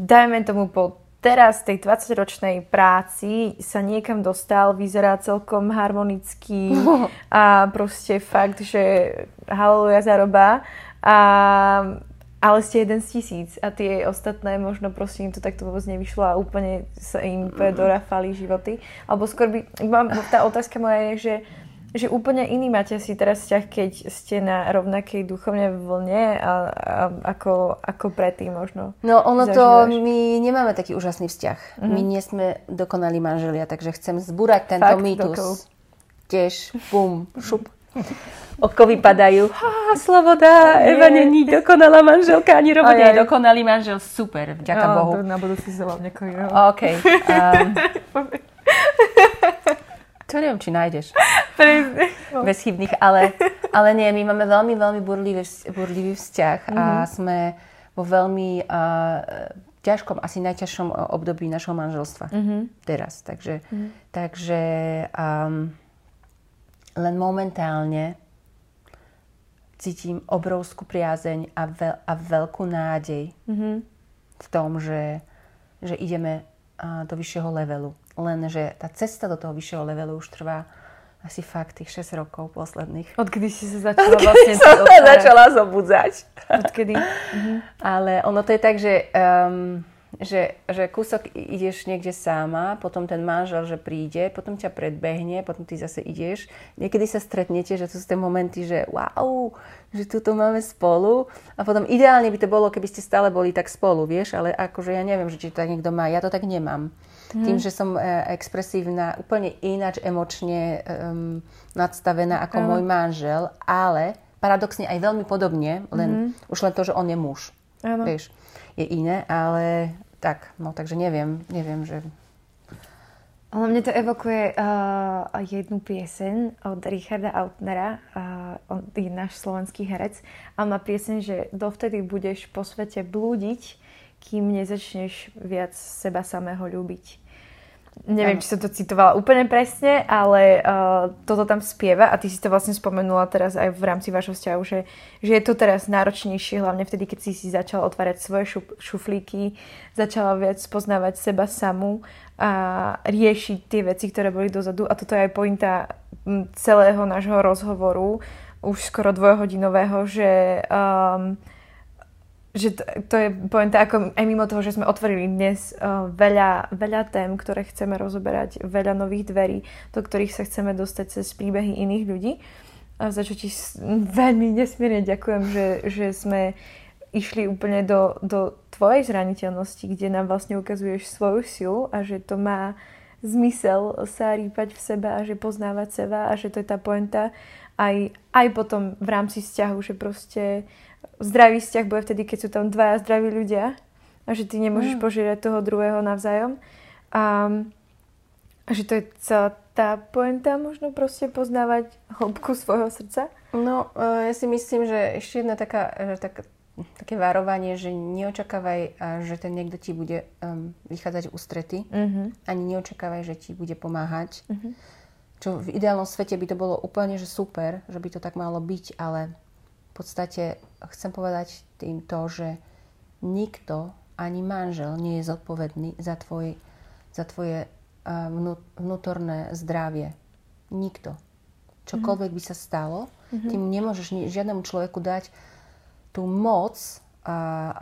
S2: dajme tomu po teraz tej 20-ročnej práci sa niekam dostal, vyzerá celkom harmonicky [laughs] a proste fakt, že haleluja zaroba. A, ale ste jeden z tisíc a tie ostatné možno proste im to takto vôbec nevyšlo a úplne sa im dorafali životy. Alebo skôr by, tá otázka moja je, že že úplne iný máte si teraz vzťah, keď ste na rovnakej duchovnej vlne a, a, ako, ako predtým možno.
S3: No ono zažívaš. to, my nemáme taký úžasný vzťah. Mm-hmm. My nie sme dokonalí manželia, takže chcem zbúrať tento Fakt, mýtus. Dokol. Tiež, bum, šup. Oko vypadajú. Ha, sloboda, oh, Eva není dokonalá manželka, ani Robo nie je dokonalý manžel. Super, vďaka oh, Bohu.
S2: Na budúci vám niekoho
S3: OK. Um, To neviem, či nájdeš. [laughs] [laughs] Bezchybných, ale Ale nie, my máme veľmi, veľmi burlivý, burlivý vzťah mm-hmm. a mhm. sme vo veľmi uh, ťažkom, asi najťažšom období našho manželstva mm-hmm. teraz. Takže, mm-hmm. takže um, len momentálne cítim obrovskú priazeň a, veľ, a veľkú nádej mm-hmm. v tom, že, že ideme uh, do vyššieho levelu. Lenže tá cesta do toho vyššieho levelu už trvá asi fakt tých 6 rokov posledných.
S2: Odkedy si sa začala
S3: Odkedy vlastne som sa začala zobudzať.
S2: Odkedy? Mhm.
S3: Ale ono to je tak, že, um, že, že kúsok ideš niekde sama, potom ten manžel, že príde, potom ťa predbehne, potom ty zase ideš. Niekedy sa stretnete, že to sú tie momenty, že wow, že tu to máme spolu. A potom ideálne by to bolo, keby ste stále boli tak spolu, vieš, ale akože ja neviem, že či to tak niekto má. Ja to tak nemám. Hmm. Tým, že som e, expresívna, úplne ináč emočne um, nadstavená ako hmm. môj manžel, ale paradoxne aj veľmi podobne, len hmm. už len to, že on je muž. Ano. Vieš, je iné, ale tak, no takže neviem, neviem, že...
S2: Ale mne to evokuje uh, jednu pieseň od Richarda Autnera, uh, on je náš slovenský herec, a má pieseň, že dovtedy budeš po svete blúdiť, kým nezačneš viac seba samého ľúbiť. Neviem, či som to citovala úplne presne, ale uh, toto tam spieva a ty si to vlastne spomenula teraz aj v rámci vašho vzťahu, že, že je to teraz náročnejšie, hlavne vtedy, keď si si začala otvárať svoje šuf, šuflíky, začala viac poznávať seba samú a riešiť tie veci, ktoré boli dozadu. A toto je aj pointa celého nášho rozhovoru, už skoro dvojhodinového, že um, že to, to je pointa, ako aj mimo toho, že sme otvorili dnes uh, veľa, veľa tém, ktoré chceme rozoberať, veľa nových dverí, do ktorých sa chceme dostať cez príbehy iných ľudí. A za čo ti veľmi nesmierne ďakujem, že, že sme išli úplne do, do tvojej zraniteľnosti, kde nám vlastne ukazuješ svoju silu a že to má zmysel sa rýpať v sebe a že poznávať seba a že to je tá pointa aj, aj potom v rámci vzťahu, že proste zdravý vzťah bude vtedy, keď sú tam dvaja zdraví ľudia a že ty nemôžeš mm. požiadať toho druhého navzájom. A, a že to je celá tá poenta možno proste poznávať hĺbku svojho srdca?
S3: No, e, ja si myslím, že ešte jedna taká, že tak, také varovanie, že neočakávaj, že ten niekto ti bude um, vychádzať ústrety, mm-hmm. ani neočakávaj, že ti bude pomáhať. Mm-hmm. Čo v ideálnom svete by to bolo úplne že super, že by to tak malo byť, ale v podstate chcem povedať tým to, že nikto, ani manžel nie je zodpovedný za, tvoj, za tvoje vnútorné zdravie. Nikto. Čokoľvek by sa stalo, mm-hmm. tým nemôžeš žiadnemu človeku dať tú moc a,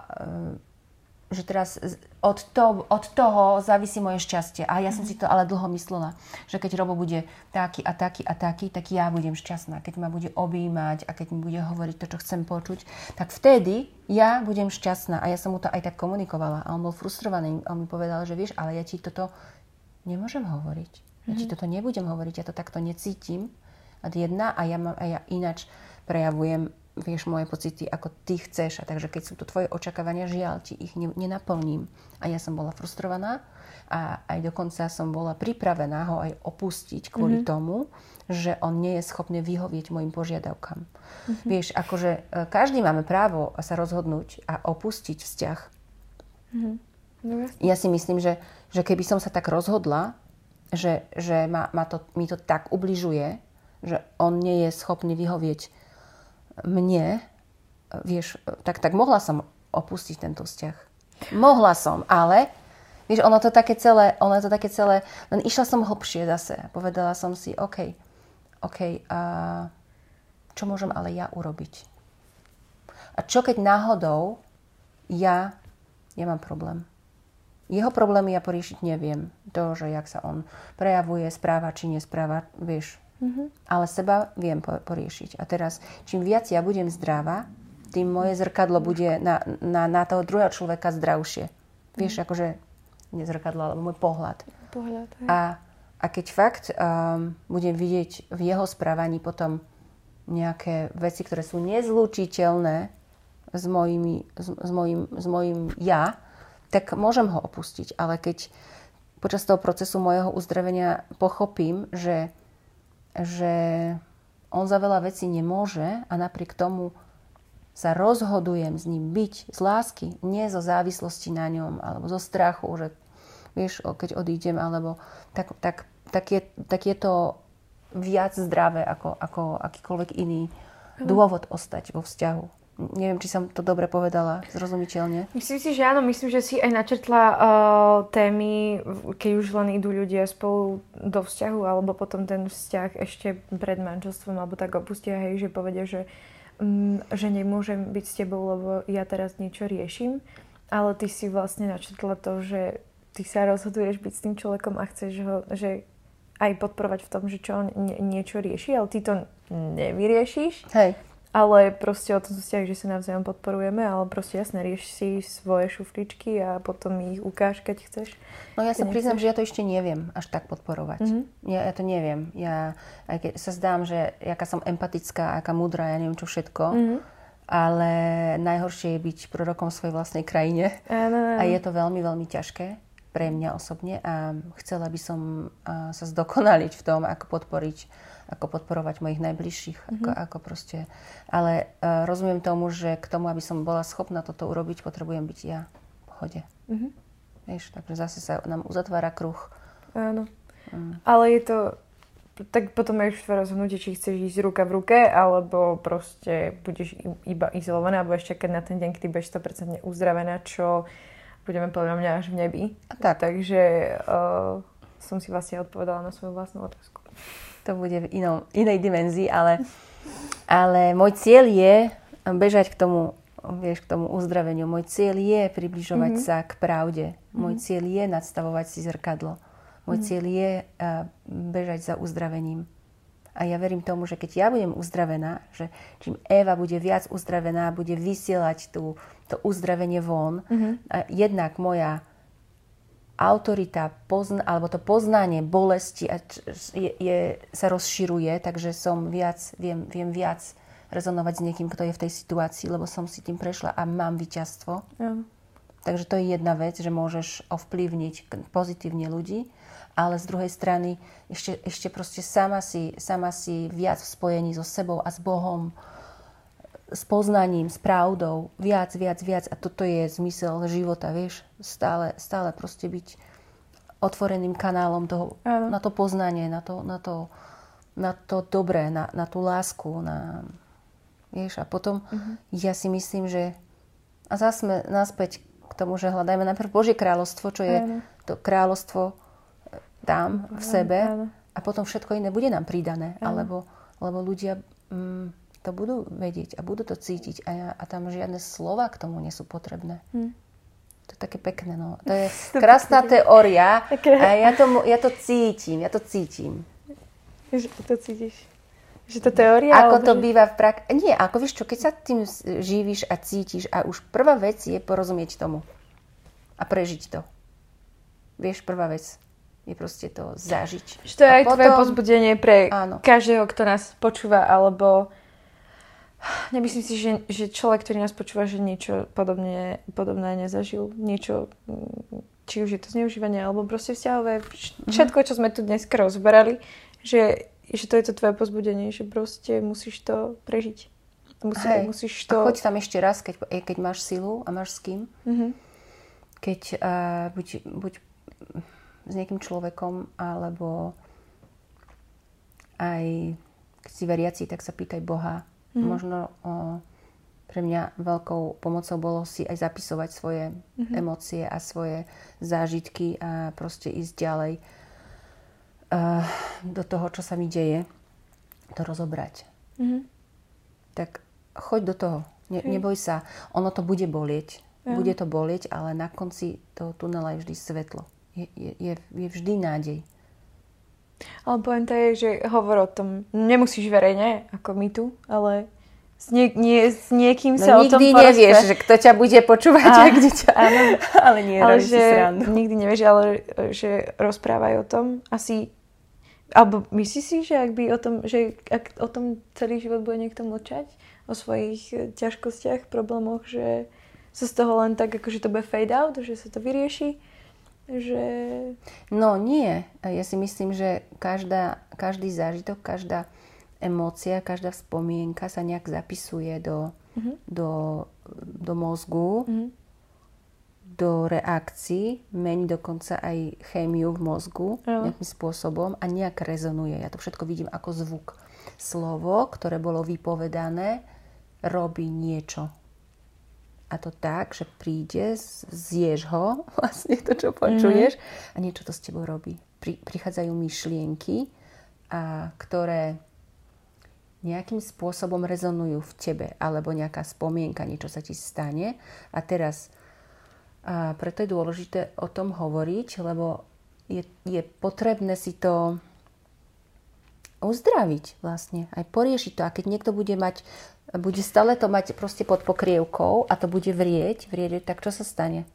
S3: že teraz od, to, od toho závisí moje šťastie. A ja som si to ale dlho myslela, že keď Robo bude taký a taký a taký, tak ja budem šťastná. Keď ma bude objímať a keď mi bude hovoriť to, čo chcem počuť, tak vtedy ja budem šťastná. A ja som mu to aj tak komunikovala. A on bol frustrovaný. A on mi povedal, že vieš, ale ja ti toto nemôžem hovoriť. Ja ti mhm. toto nebudem hovoriť, ja to takto necítim. A jedna a ja, mám, a ja ináč prejavujem vieš moje pocity, ako ty chceš. A takže keď sú to tvoje očakávania, žiaľ, ti ich nenaplním. A ja som bola frustrovaná a aj dokonca som bola pripravená ho aj opustiť kvôli mm-hmm. tomu, že on nie je schopný vyhovieť mojim požiadavkám. Mm-hmm. Vieš, akože e, každý máme právo sa rozhodnúť a opustiť vzťah. Mm-hmm. Ja si myslím, že, že keby som sa tak rozhodla, že, že ma, ma to, mi to tak ubližuje, že on nie je schopný vyhovieť mne, vieš, tak, tak mohla som opustiť tento vzťah. Mohla som, ale vieš, ono to také celé, ono to také celé, len išla som hlbšie zase. Povedala som si, OK, OK, a čo môžem ale ja urobiť? A čo keď náhodou ja nemám problém? Jeho problémy ja poriešiť neviem. To, že jak sa on prejavuje, správa či nespráva, vieš, Mm-hmm. Ale seba viem poriešiť. A teraz, čím viac ja budem zdravá, tým moje zrkadlo bude na, na, na toho druhého človeka zdravšie. Vieš, mm. akože, nie zrkadlo, ale môj pohľad.
S2: Pohľad,
S3: A, a keď fakt um, budem vidieť v jeho správaní potom nejaké veci, ktoré sú nezlučiteľné s, mojimi, s, s, mojim, s mojim ja, tak môžem ho opustiť. Ale keď počas toho procesu môjho uzdravenia pochopím, že že on za veľa vecí nemôže a napriek tomu sa rozhodujem s ním byť z lásky, nie zo závislosti na ňom, alebo zo strachu, že vieš, keď odídem, alebo tak, tak, tak, je, tak je to viac zdravé ako, ako akýkoľvek iný dôvod ostať vo vzťahu. Neviem, či som to dobre povedala, zrozumiteľne.
S2: Myslím si, že áno, myslím, že si aj načrtla uh, témy, keď už len idú ľudia spolu do vzťahu, alebo potom ten vzťah ešte pred manželstvom, alebo tak opustia, hej, že povedia, že, um, že nemôžem byť s tebou, lebo ja teraz niečo riešim. Ale ty si vlastne načrtla to, že ty sa rozhoduješ byť s tým človekom a chceš ho, že aj podporovať v tom, že čo on niečo rieši, ale ty to nevyriešiš.
S3: Hej
S2: ale proste o tom sú vzťahy, že sa navzájom podporujeme, ale proste jasne, rieš si svoje šufličky a potom ich ukáž, keď chceš.
S3: No ja sa priznám, že ja to ešte neviem až tak podporovať. Mm-hmm. Ja, ja to neviem. Ja, aj keď sa zdám, že jaká som empatická, aká múdra, ja neviem čo všetko, mm-hmm. ale najhoršie je byť prorokom svojej vlastnej krajine.
S2: Ano,
S3: ano. A je to veľmi, veľmi ťažké pre mňa osobne a chcela by som sa zdokonaliť v tom, ako podporiť ako podporovať mojich najbližších. Mm-hmm. Ako, ako proste. Ale uh, rozumiem tomu, že k tomu, aby som bola schopná toto urobiť, potrebujem byť ja v pohode. Mm-hmm. Vieš, takže zase sa nám uzatvára kruh.
S2: Áno. Mm. Ale je to... Tak potom máš svoje rozhodnutie, či chceš ísť ruka v ruke, alebo proste budeš iba izolovaná, alebo ešte keď na ten deň, kedy budeš 100% uzdravená, čo budeme podľa mňa až v nebi.
S3: A tak.
S2: Takže uh, som si vlastne odpovedala na svoju vlastnú otázku
S3: to bude v inom, inej dimenzii, ale, ale môj cieľ je bežať k tomu, vieš, k tomu uzdraveniu. Môj cieľ je približovať mm-hmm. sa k pravde. Môj mm-hmm. cieľ je nadstavovať si zrkadlo. Môj mm-hmm. cieľ je uh, bežať za uzdravením. A ja verím tomu, že keď ja budem uzdravená, že čím Eva bude viac uzdravená, bude vysielať tú, to uzdravenie von, mm-hmm. a jednak moja autorita pozn- alebo to poznanie bolesti a je, je, sa rozširuje, takže som viac, viem, viem viac rezonovať s niekým, kto je v tej situácii, lebo som si tým prešla a mám víťazstvo. Ja. Takže to je jedna vec, že môžeš ovplyvniť pozitívne ľudí, ale z druhej strany ešte, ešte proste sama si, sama si viac v spojení so sebou a s Bohom s poznaním, s pravdou, viac, viac, viac. A toto je zmysel života, vieš. Stále, stále proste byť otvoreným kanálom toho, na to poznanie, na to, na to, na to dobré, na, na tú lásku. Na, vieš, a potom uh-huh. ja si myslím, že a zase sme naspäť k tomu, že hľadajme najprv Božie kráľovstvo, čo je ano. to kráľovstvo e, tam v sebe ano. a potom všetko iné bude nám pridané. Alebo, lebo ľudia... Mm, to budú vedieť a budú to cítiť a, ja, a tam žiadne slova k tomu nie sú potrebné. Hm. To je také pekné, no. To je [laughs] krásna teória [laughs] a ja, tomu, ja to [laughs] cítim, ja to cítim.
S2: Že to cítiš? Že to teória?
S3: Ako to že... býva v praxi. Nie, ako vieš čo, keď sa tým živíš a cítiš a už prvá vec je porozumieť tomu a prežiť to. Vieš, prvá vec je proste to zažiť.
S2: Že to je a aj potom... tvoje pozbudenie pre Áno. každého, kto nás počúva, alebo Nemyslím si, že, že človek, ktorý nás počúva, že niečo podobne, podobné nezažil. Niečo, či už je to zneužívanie, alebo proste vzťahové. Mhm. Všetko, čo sme tu dnes rozberali, že, že to je to tvoje pozbudenie, že proste musíš to prežiť.
S3: Musí, Hej. musíš to... A choď tam ešte raz, keď, keď máš silu a máš s kým. Mm-hmm. Keď uh, buď, buď s nejakým človekom, alebo aj keď si veriaci, tak sa pýtaj Boha, Mm. Možno o, pre mňa veľkou pomocou bolo si aj zapisovať svoje mm-hmm. emócie a svoje zážitky a proste ísť ďalej uh, do toho, čo sa mi deje, to rozobrať. Mm-hmm. Tak choď do toho. Ne, okay. Neboj sa. Ono to bude bolieť. Ja. Bude to bolieť, ale na konci toho tunela je vždy svetlo. Je, je, je, je vždy nádej.
S2: Ale pointa je, že hovor o tom nemusíš verejne, ako my tu, ale s, nie, nie, s niekým no, sa o tom
S3: nikdy nevieš, že kto ťa bude počúvať a, a kde ťa... Áno, [laughs] ale nie, ale že
S2: nikdy nevieš, ale že rozprávaj o tom. Asi... Alebo myslíš si, že ak by o tom, že ak o tom celý život bude niekto mlčať, o svojich eh, ťažkostiach, problémoch, že sa z toho len tak, akože to bude fade out, že sa to vyrieši, že...
S3: No nie. Ja si myslím, že každá, každý zážitok, každá emócia, každá spomienka sa nejak zapisuje do, mm-hmm. do, do mozgu, mm-hmm. do reakcií, mení dokonca aj chémiu v mozgu mm. nejakým spôsobom a nejak rezonuje. Ja to všetko vidím ako zvuk. Slovo, ktoré bolo vypovedané, robí niečo. A to tak, že príde, zješ ho, [laughs] vlastne to, čo počuješ, mm-hmm. a niečo to s tebou robí. Pri, prichádzajú myšlienky, a ktoré nejakým spôsobom rezonujú v tebe, alebo nejaká spomienka, niečo sa ti stane. A teraz, a preto je dôležité o tom hovoriť, lebo je, je potrebné si to uzdraviť vlastne, aj poriešiť to. A keď niekto bude mať, bude stále to mať proste pod pokrievkou a to bude vrieť, vrieť, tak čo sa stane?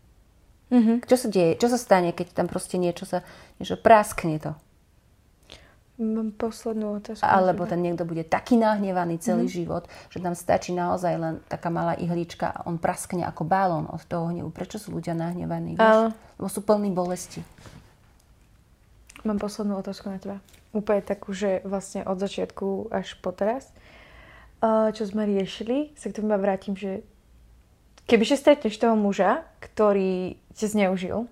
S3: Mm-hmm. Čo sa deje? Čo sa stane, keď tam proste niečo sa, niečo praskne to?
S2: Mám poslednú otázku.
S3: Alebo ten niekto bude taký nahnevaný celý mm. život, že tam stačí naozaj len taká malá ihlička a on praskne ako balón od toho hnevu. Prečo sú ľudia nahnevaní? Vieš? Lebo sú plní bolesti.
S2: Mám poslednú otázku na teba. Úplne takú, že vlastne od začiatku až po teraz, čo sme riešili, sa k tomu vrátim, že kebyže stretneš toho muža, ktorý ťa zneužil,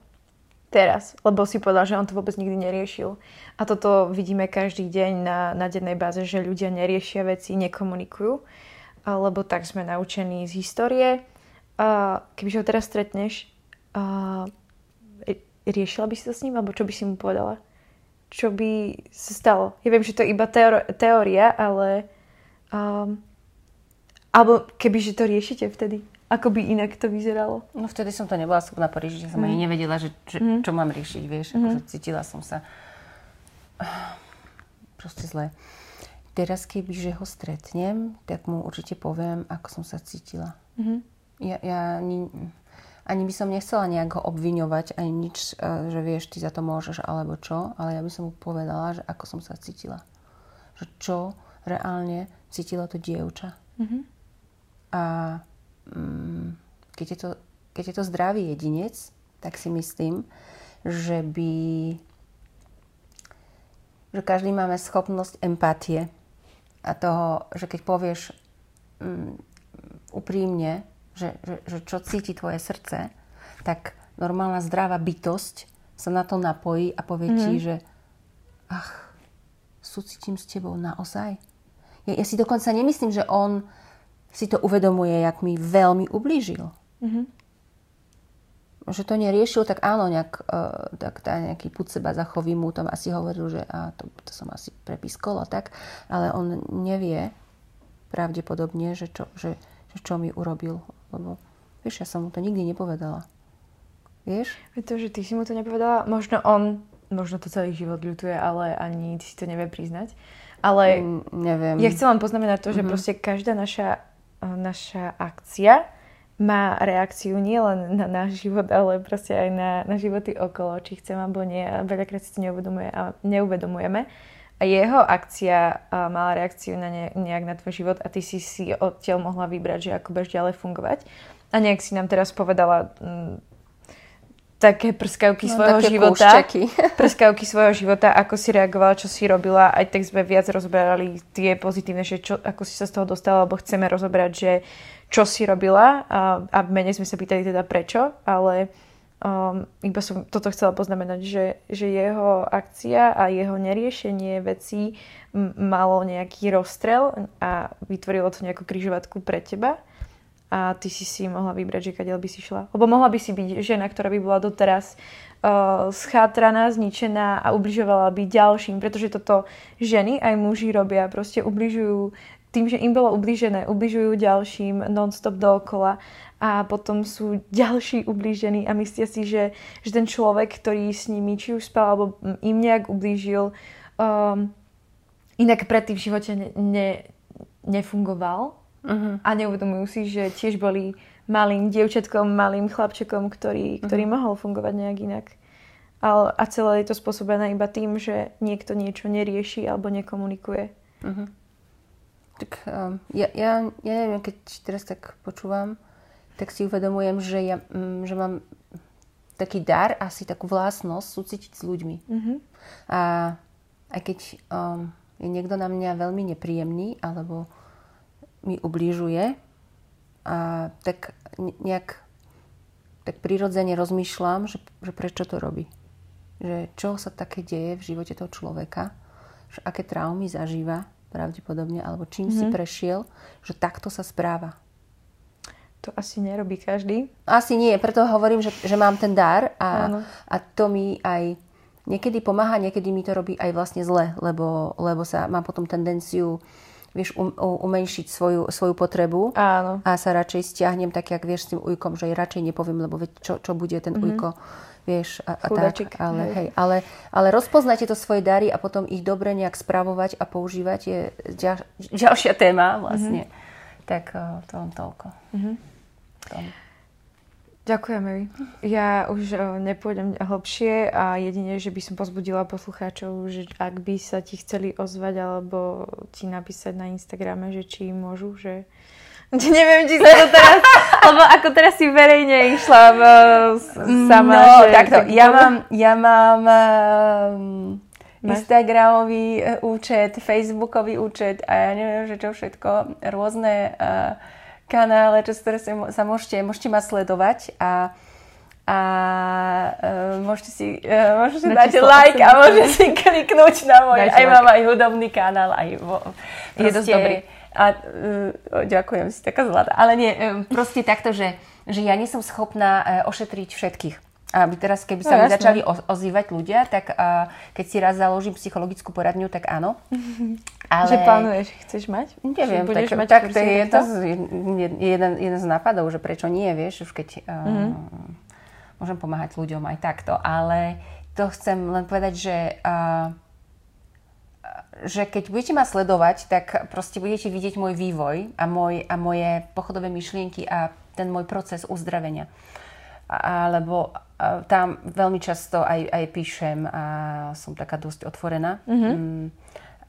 S2: teraz, lebo si povedal, že on to vôbec nikdy neriešil. A toto vidíme každý deň na, na dennej báze, že ľudia neriešia veci, nekomunikujú, lebo tak sme naučení z histórie. Kebyže ho teraz stretneš, riešila by si to s ním, alebo čo by si mu povedala? Čo by sa stalo? Ja viem, že to je iba teor- teória, ale... Um, alebo kebyže to riešite vtedy. Ako by inak to vyzeralo?
S3: No vtedy som to nebola schopná poriešiť, že som mm. ani nevedela, že, že mm. čo mám riešiť, vieš. Mm. Akože cítila som sa [sighs] proste zle. Teraz, keby že ho stretnem, tak mu určite poviem, ako som sa cítila. Mm-hmm. Ja, ja ani by som nechcela nejak ho obviňovať, ani nič, e, že vieš, ty za to môžeš, alebo čo, ale ja by som mu povedala, že ako som sa cítila. Že čo reálne cítila to dievča. Mm-hmm. A Mm, keď je to, keď je to zdravý jedinec, tak si myslím, že by že každý máme schopnosť empatie a toho, že keď povieš um, úprimne, že, že, že čo cíti tvoje srdce, tak normálna zdravá bytosť sa na to napojí a povie mm-hmm. ti, že ach, súcitím s tebou naozaj. Ja, ja si dokonca nemyslím, že on si to uvedomuje, jak mi veľmi ublížil. Mm-hmm. Že to neriešil, tak áno, nejak, uh, tak tá nejaký put seba zachový mu tam asi hovoril, že a to, to som asi prepískol a tak, ale on nevie pravdepodobne, že čo, že, že čo mi urobil, lebo vieš, ja som mu to nikdy nepovedala. Vieš?
S2: To, že ty si mu to nepovedala, možno on, možno to celý život ľutuje, ale ani ty si to nevie priznať. Ale
S3: mm, neviem.
S2: ja chcem vám poznamenať to, že mm-hmm. proste každá naša naša akcia má reakciu nielen na náš život, ale proste aj na, na životy okolo, či chcem alebo nie. A veľakrát si to neuvedomuje, a neuvedomujeme. A jeho akcia mala reakciu na ne, nejak na tvoj život a ty si si odtiaľ mohla vybrať, že ako budeš ďalej fungovať. A nejak si nám teraz povedala m, mm, také prskavky no, svojho také života. [laughs] [laughs] prskavky svojho života, ako si reagovala, čo si robila. Aj tak sme viac rozberali tie pozitívne, že čo, ako si sa z toho dostala, lebo chceme rozoberať, že čo si robila a, a menej sme sa pýtali teda prečo, ale um, iba som toto chcela poznamenať, že, že jeho akcia a jeho neriešenie vecí malo nejaký rozstrel a vytvorilo to nejakú kryžovatku pre teba. A ty si si mohla vybrať, že kadiaľ by si šla. Lebo mohla by si byť žena, ktorá by bola doteraz uh, schátraná, zničená a ubližovala by ďalším, pretože toto ženy aj muži robia, proste ubližujú tým, že im bolo ubližené, ubližujú ďalším non-stop dookola a potom sú ďalší ublížení a myslia si, že, že ten človek, ktorý s nimi či už spal alebo im nejak ublížil, um, inak predtým v živote ne, ne, nefungoval Uh-huh. A neuvedomujú si, že tiež boli malým dievčatkom, malým chlapčekom, ktorý, uh-huh. ktorý mohol fungovať nejak inak. A, a celé je to spôsobené iba tým, že niekto niečo nerieši alebo nekomunikuje. Uh-huh.
S3: Tak um, ja, ja, ja neviem, keď teraz tak počúvam, tak si uvedomujem, že, ja, um, že mám taký dar, asi takú vlastnosť súcitiť s ľuďmi. Uh-huh. A aj keď um, je niekto na mňa veľmi nepríjemný alebo mi ubližuje, a tak nejak tak prirodzene rozmýšľam, že, že prečo to robí. Že čo sa také deje v živote toho človeka, že aké traumy zažíva pravdepodobne, alebo čím mm-hmm. si mhm. prešiel, že takto sa správa.
S2: To asi nerobí každý.
S3: Asi nie, preto hovorím, že, že mám ten dar a, a to mi aj niekedy pomáha, niekedy mi to robí aj vlastne zle, lebo, lebo sa mám potom tendenciu vieš um, umenšiť svoju, svoju potrebu
S2: Áno.
S3: a sa radšej stiahnem tak, jak vieš s tým ujkom, že radšej nepoviem, lebo veď čo, čo bude ten mm-hmm. ujko, vieš, a, a tak. Ale, hej. Hej, ale, ale rozpoznajte to svoje dary a potom ich dobre nejak spravovať a používať je ďal, ďalšia téma vlastne. Mm-hmm. Tak to len toľko. Mm-hmm. Tom.
S2: Ďakujem, Mary. Ja už nepôjdem hlbšie a jedine, že by som pozbudila poslucháčov, že ak by sa ti chceli ozvať alebo ti napísať na Instagrame, že či môžu, že... [laughs] Neviem, či sa to teraz... [laughs] lebo ako teraz si verejne išla v, sama,
S3: no,
S2: že...
S3: takto, ja mám, ja mám um, Instagramový e, účet, Facebookový účet a ja neviem, že čo všetko, rôzne... Uh, kanále, čo ktoré sa môžete, môžete ma sledovať a a uh, môžete si uh, môžete na dať like a môžete si kliknúť na môj, aj like. mám aj hudobný kanál, aj vo,
S2: proste, je dosť dobrý.
S3: A, uh, ďakujem, si taká zlatá. Ale nie, um, proste takto, že, že ja nie som schopná uh, ošetriť všetkých. Aby teraz, keby sa no, mi začali ozývať ľudia, tak uh, keď si raz založím psychologickú poradňu, tak áno. [laughs]
S2: Ale... Že plánuješ, chceš mať?
S3: Neviem, tak, mať tak to je to jeden, jeden z nápadov, že prečo nie, vieš, už keď uh, mm-hmm. môžem pomáhať ľuďom aj takto. Ale to chcem len povedať, že uh, že keď budete ma sledovať, tak proste budete vidieť môj vývoj a, môj, a moje pochodové myšlienky a ten môj proces uzdravenia. Alebo tam veľmi často aj, aj píšem a som taká dosť otvorená. Mm-hmm. Mm,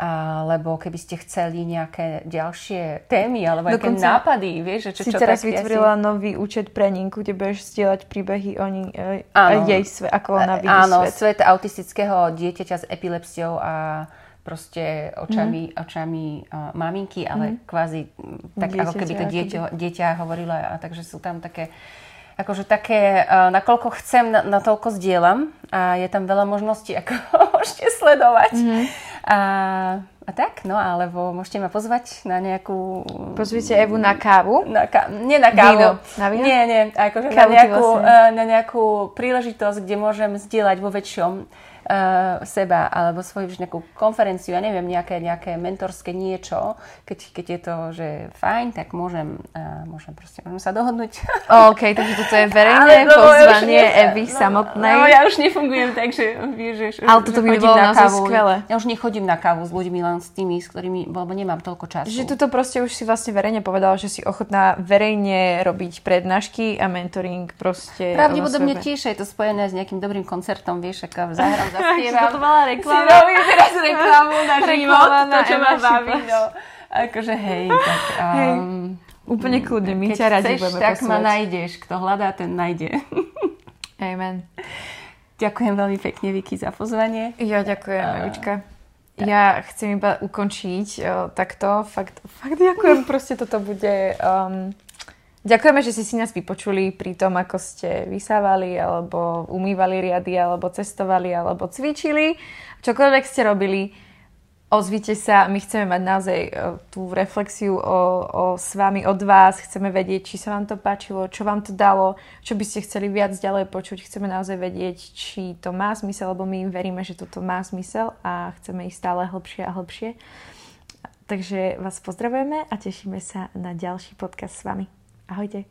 S3: alebo keby ste chceli nejaké ďalšie témy alebo nejaké nápady, vieš, že čo,
S2: si čo teraz vytvorila asi... nový účet pre Ninku, kde budeš stieľať príbehy o ní, e, áno, jej svet, ako ona vidí
S3: áno,
S2: svet.
S3: svet autistického dieťaťa s epilepsiou a proste očami, mm. očami uh, maminky, ale mm. kvázi tak dieťaťa, ako keby to dieťa, dieťa hovorila a takže sú tam také akože také, nakoľko chcem, na, na toľko zdieľam a je tam veľa možností, [laughs] ako môžete sledovať. Mm-hmm. A, a tak, no alebo môžete ma pozvať na nejakú...
S2: Pozvite Evu na kávu?
S3: Na ká... Nie na kávu.
S2: Víno. Na víno?
S3: Nie, nie. Akože na nejakú, vlastne. na nejakú príležitosť, kde môžem zdieľať vo väčšom uh, seba alebo svoju nejakú konferenciu, ja neviem, nejaké, nejaké mentorské niečo, keď, keď je to, že fajn, tak môžem, uh, môžem proste, môžem sa dohodnúť. [laughs]
S2: OK, takže toto je verejné [laughs] no, pozvanie ja Evy no, samotnej.
S3: No, ja už nefungujem tak, že vieš,
S2: Ale toto by bolo na kávu. skvelé.
S3: Ja už nechodím na kávu s ľuďmi, len s tými, s ktorými, lebo nemám toľko času.
S2: Že toto proste už si vlastne verejne povedala, že si ochotná verejne robiť prednášky a mentoring proste.
S3: Pravdepodobne tiež je to spojené s nejakým dobrým koncertom, vieš, aká zahrám
S2: zaspievam. to bola reklama.
S3: Si robím teraz [laughs] reklamu na život, to, čo ma baví. No. Akože hej, tak... Um, hej.
S2: Úplne kľudne, my ťa radi budeme
S3: tak posúvať. ma nájdeš. Kto hľadá, ten nájde. [laughs]
S2: Amen.
S3: Ďakujem veľmi pekne, Vicky, za pozvanie.
S2: Ja ďakujem, Evička. Ja chcem iba ukončiť o, takto. Fakt, fakt ďakujem. [laughs] Proste toto bude... Um, Ďakujeme, že ste si nás vypočuli pri tom, ako ste vysávali, alebo umývali riady, alebo cestovali, alebo cvičili. Čokoľvek ste robili, ozvite sa. My chceme mať naozaj e, tú reflexiu o, o, s vami, od vás. Chceme vedieť, či sa vám to páčilo, čo vám to dalo, čo by ste chceli viac ďalej počuť. Chceme naozaj vedieť, či to má zmysel, lebo my veríme, že toto má zmysel a chceme ísť stále hlbšie a hlbšie. Takže vás pozdravujeme a tešíme sa na ďalší podcast s vami. Ahojte.